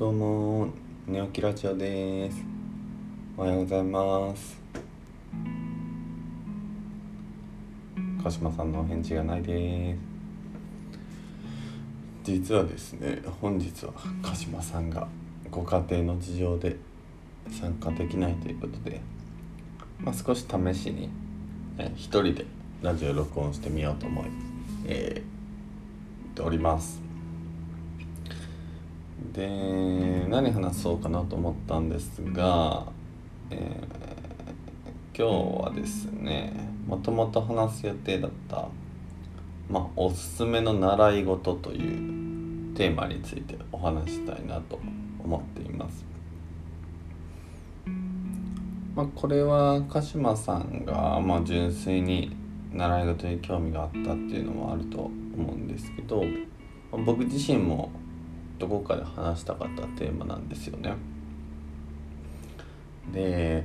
どうも、ネオキラジオです。おはようございます。鹿島さんのお返事がないです。実はですね、本日は鹿島さんがご家庭の事情で参加できないということで、まあ、少し試しに、え一人でラジオ録音してみようと思い、えー、っております。で何話そうかなと思ったんですが、えー今日はですねもともと話す予定だった、まあ、おすすめの習い事というテーマについてお話したいなと思っています。まあ、これは鹿島さんが、まあ、純粋に習い事に興味があったっていうのもあると思うんですけど、ま僕自身もどこかで話したかったテーマなんですよね。で、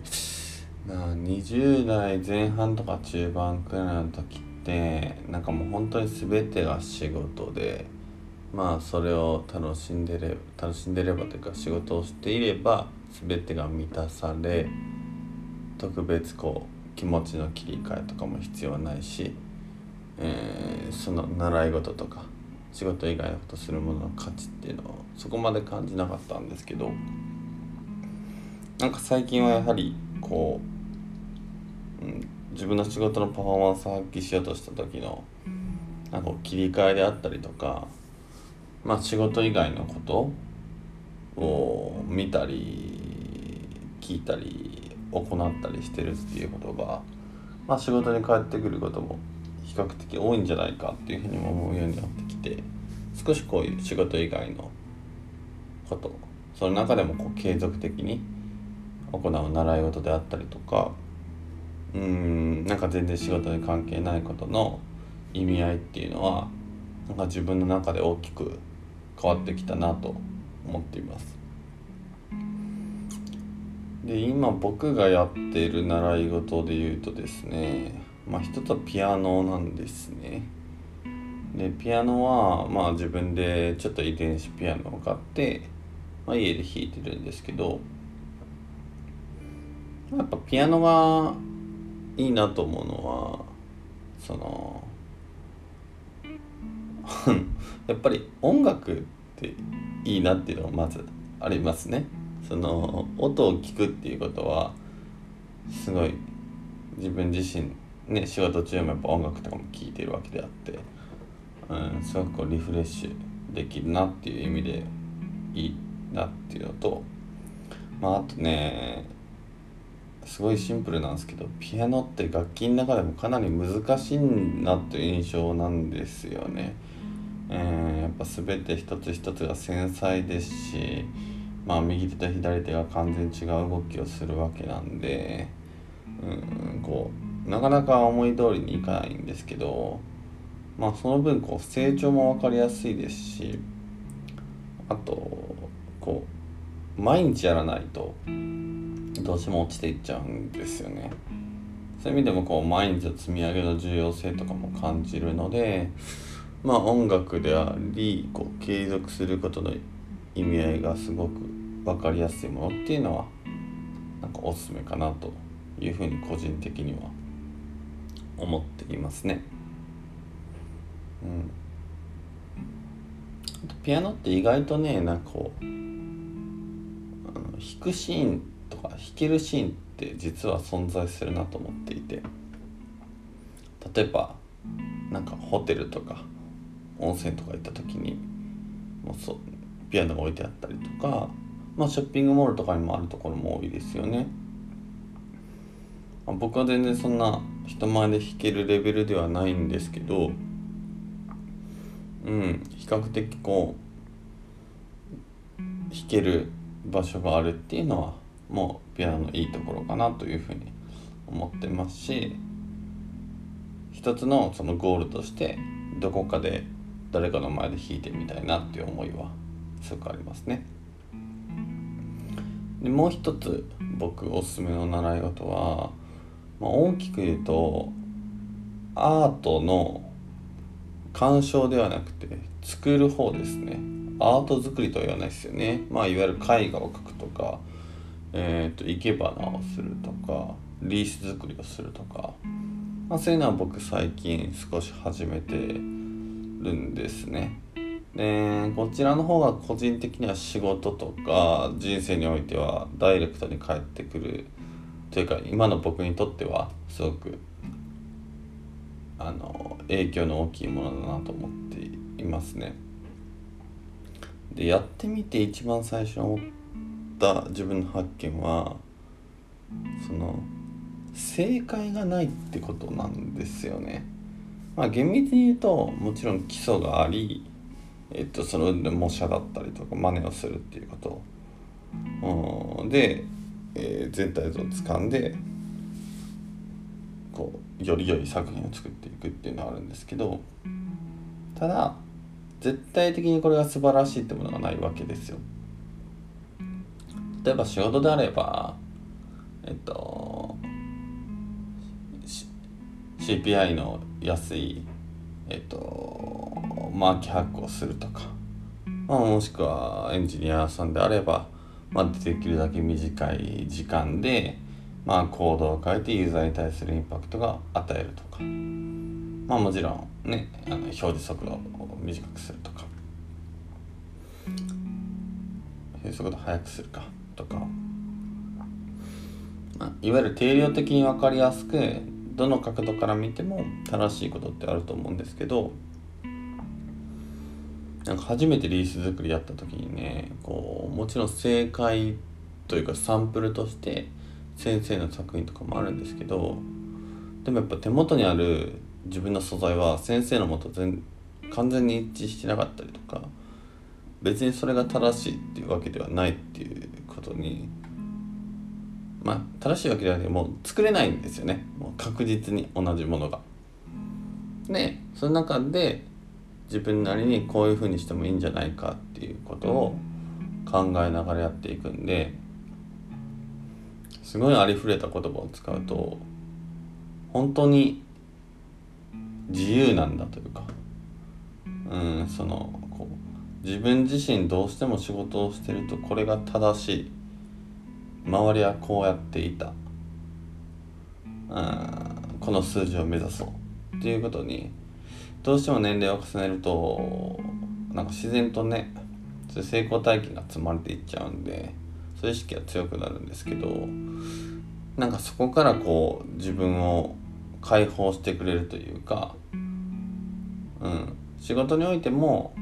まあ、20代前半とか中盤くらいの時ってなんかもう本当に全てが仕事でまあそれを楽しんでれ楽しんでればというか仕事をしていれば全てが満たされ特別こう気持ちの切り替えとかも必要ないし、えーその習い事とか仕事以外のことするものの価値っていうのをそこまで感じなかったんですけどなんか最近はやはりこう、うん、自分の仕事のパフォーマンスを発揮しようとした時のなんか切り替えであったりとかまあ仕事以外のことを見たり聞いたり行ったりしてるっていうことが、まあ、仕事に帰ってくることも比較的多いんじゃないかっていうふうにも思うようになってきて少しこういう仕事以外のことその中でもこう継続的に行う習い事であったりとかうーんなんか全然仕事に関係ないことの意味合いっていうのはなんか自分の中で大きく変わってきたなと思っています。で今僕がやっている習い事で言うとですねまあ一つはピアノなんですね。でピアノはまあ自分でちょっと遺伝子ピアノを買って、まあ、家で弾いてるんですけどやっぱピアノがいいなと思うのはその やっぱり音楽っていいなっていうのがまずありますね。その音を聞くっていうことはすごい自分自身ね仕事中もやっぱ音楽とかも聴いてるわけであって、うん、すごくこうリフレッシュできるなっていう意味でいいなっていうのとまああとねすごいシンプルなんですけどピアノって楽器の中でもかなり難しいなという印象なんですよね。えーやっぱ全て一つ一つが繊細ですしまあ右手と左手が完全違う動きをするわけなんでうんこうなかなか思い通りにいかないんですけどまあその分こう成長も分かりやすいですしあとこう毎日やらないとどうしても落ちていっちゃうんですよね。そういう意味でもこう毎日の積み上げの重要性とかも感じるのでまあ音楽でありこう継続することの意味合いがすごく分かりやすいものっていうのはなんかおすすめかなというふうに個人的には思っていますね。うん、ピアノって意外とねなんかこうあの弾くシーンとか弾けるシーンって実は存在するなと思っていて例えばなんかホテルとか温泉とか行った時にもうそピアノが置いてあったりとか、まあ、ショッピングモールとかにもあるところも多いですよね。僕は全然そんな人前で弾けるレベルではないんですけど、うん、比較的こう弾ける場所があるっていうのはもうピアノのいいところかなというふうに思ってますし一つのそのゴールとしてどこかで誰かの前で弾いてみたいなっていう思いはすごくありますね。でもう一つ僕おすすめの習い事は、まあ、大きく言うとアートの鑑賞ではなくて作る方ですね。アート作りとは言わないですよね。まあいわゆる絵画を描くとかえーと、生け花をするとかリース作りをするとか、まあ、そういうのは僕最近少し始めてるんですね。でこちらの方が個人的には仕事とか人生においてはダイレクトに返ってくる。というか今の僕にとってはすごくあの影響の大きいものだなと思っていますね。でやってみて一番最初に思った自分の発見はその正解がないってことなんですよね。まあ厳密に言うともちろん基礎があり、えっと、その模写だったりとか真似をするっていうこと、うん、で、えー、全体像を掴んでこうより良い作品を作っていくっていうのはあるんですけどただ絶対的にこれが素晴らしいってものがないわけですよ。例えば仕事であればえっと CPI の安いえっとマーキ発行するとか、まあ、もしくはエンジニアさんであれば、まあ、できるだけ短い時間で、まあ、コードを変えてユーザーに対するインパクトが与えるとか、まあ、もちろんねあの表示速度を短くするとか。表示速度速くするかとか、まあ、いわゆる定量的に分かりやすくどの角度から見ても正しいことってあると思うんですけど。なんか初めてリース作りやった時にねこうもちろん正解というかサンプルとして先生の作品とかもあるんですけどでもやっぱ手元にある自分の素材は先生のもと全完全に一致してなかったりとか別にそれが正しいっていうわけではないっていうことにまあ正しいわけではなくてもう作れないんですよねもう確実に同じものが。でその中で自分なりにこういうふうにしてもいいんじゃないかっていうことを考えながらやっていくんですごいありふれた言葉を使うと本当に自由なんだというかうんそのこう自分自身どうしても仕事をしてるとこれが正しい。周りはこうやっていた。うんこの数字を目指そう。っていうことにどうしても年齢を重ねるとなんか自然とね成功体験が積まれていっちゃうんで意識が強くなるんですけどなんかそこからこう自分を解放してくれるというか、うん、仕事においても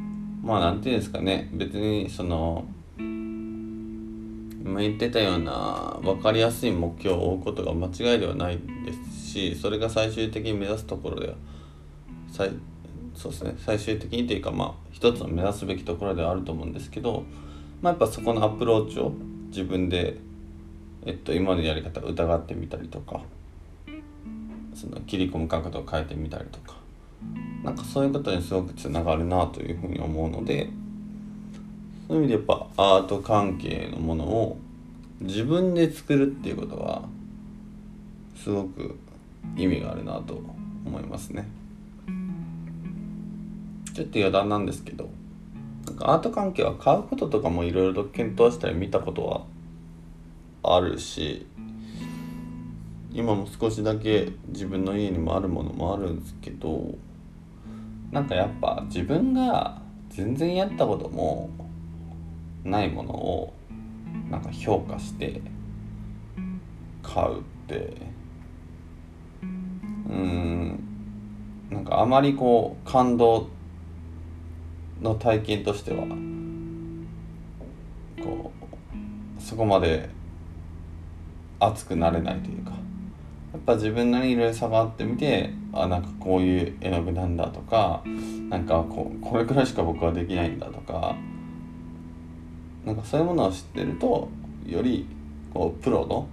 まあ何て言うんですかね。別にその今言ってたような分かりやすい目標を追うことが間違いではないですしそれが最終的に目指すところでは最そうですね。最終的にというかまあ一つの目指すべきところではあると思うんですけど、まあ、やっぱそこのアプローチを自分で、えっと、今までのやり方を疑ってみたりとかその切り込む角度を変えてみたりとかなんかそういうことにすごくつながるなというふうに思うのでそういう意味でやっぱアート関係のものを自分で作るっていうことはすごく意味があるなと思いますね。ちょっと余談なんですけどなんかアート関係は買うこととかもいろいろと検討したり見たことはあるし今も少しだけ自分の家にもあるものもあるんですけどなんかやっぱ自分が全然やったこともないものをなんか評価して買うってうんなんかあまりこう感動の体験としてはこうそこまで熱くなれないというか。やっぱ自分なりにいろいろ差があってみてあなんかこういう絵の具なんだとかなんかこうこれくらいしか僕はできないんだとか。なんかそういうものを知ってるとよりこうプロの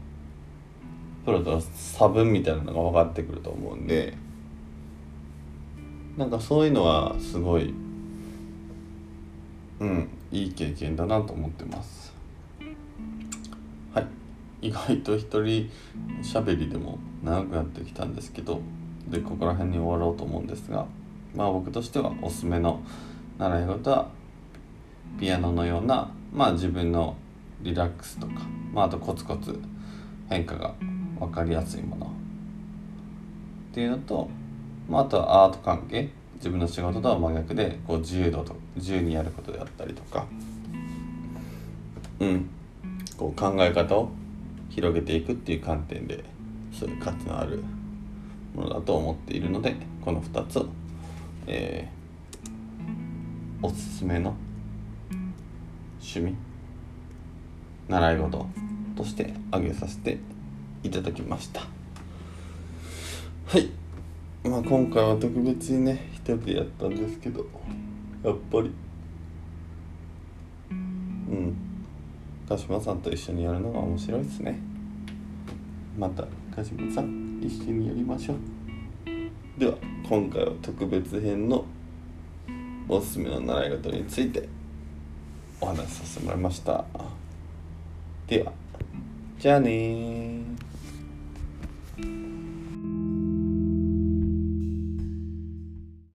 プロとの差分みたいなのが分かってくると思うんで。なんかそういうのはすごいうんいい経験だなと思ってます。意外と一人喋りでも長くなってきたんですけどでここら辺に終わろうと思うんですがまあ僕としてはおすすめの習い事はピアノのようなまあ自分のリラックスとか、まあ、あとコツコツ変化が分かりやすいもの。っていうのと、まあ、あとはアート関係自分の仕事とは真逆でこう自由度と自由にやることであったりとか。うん。こう考え方を広げていくっていう観点でそういう価値のあるものだと思っているのでこの2つを、えー、おすすめの趣味習い事として挙げさせていただきました。はい。まあ今回は特別にね一人でやったんですけどやっぱりうん。鹿島さんと一緒にやるのが面白いですね。また鹿島さん一緒にやりましょう。では今回は特別編のおすすめの習い事についてお話しさせてもらいました。ではじゃあね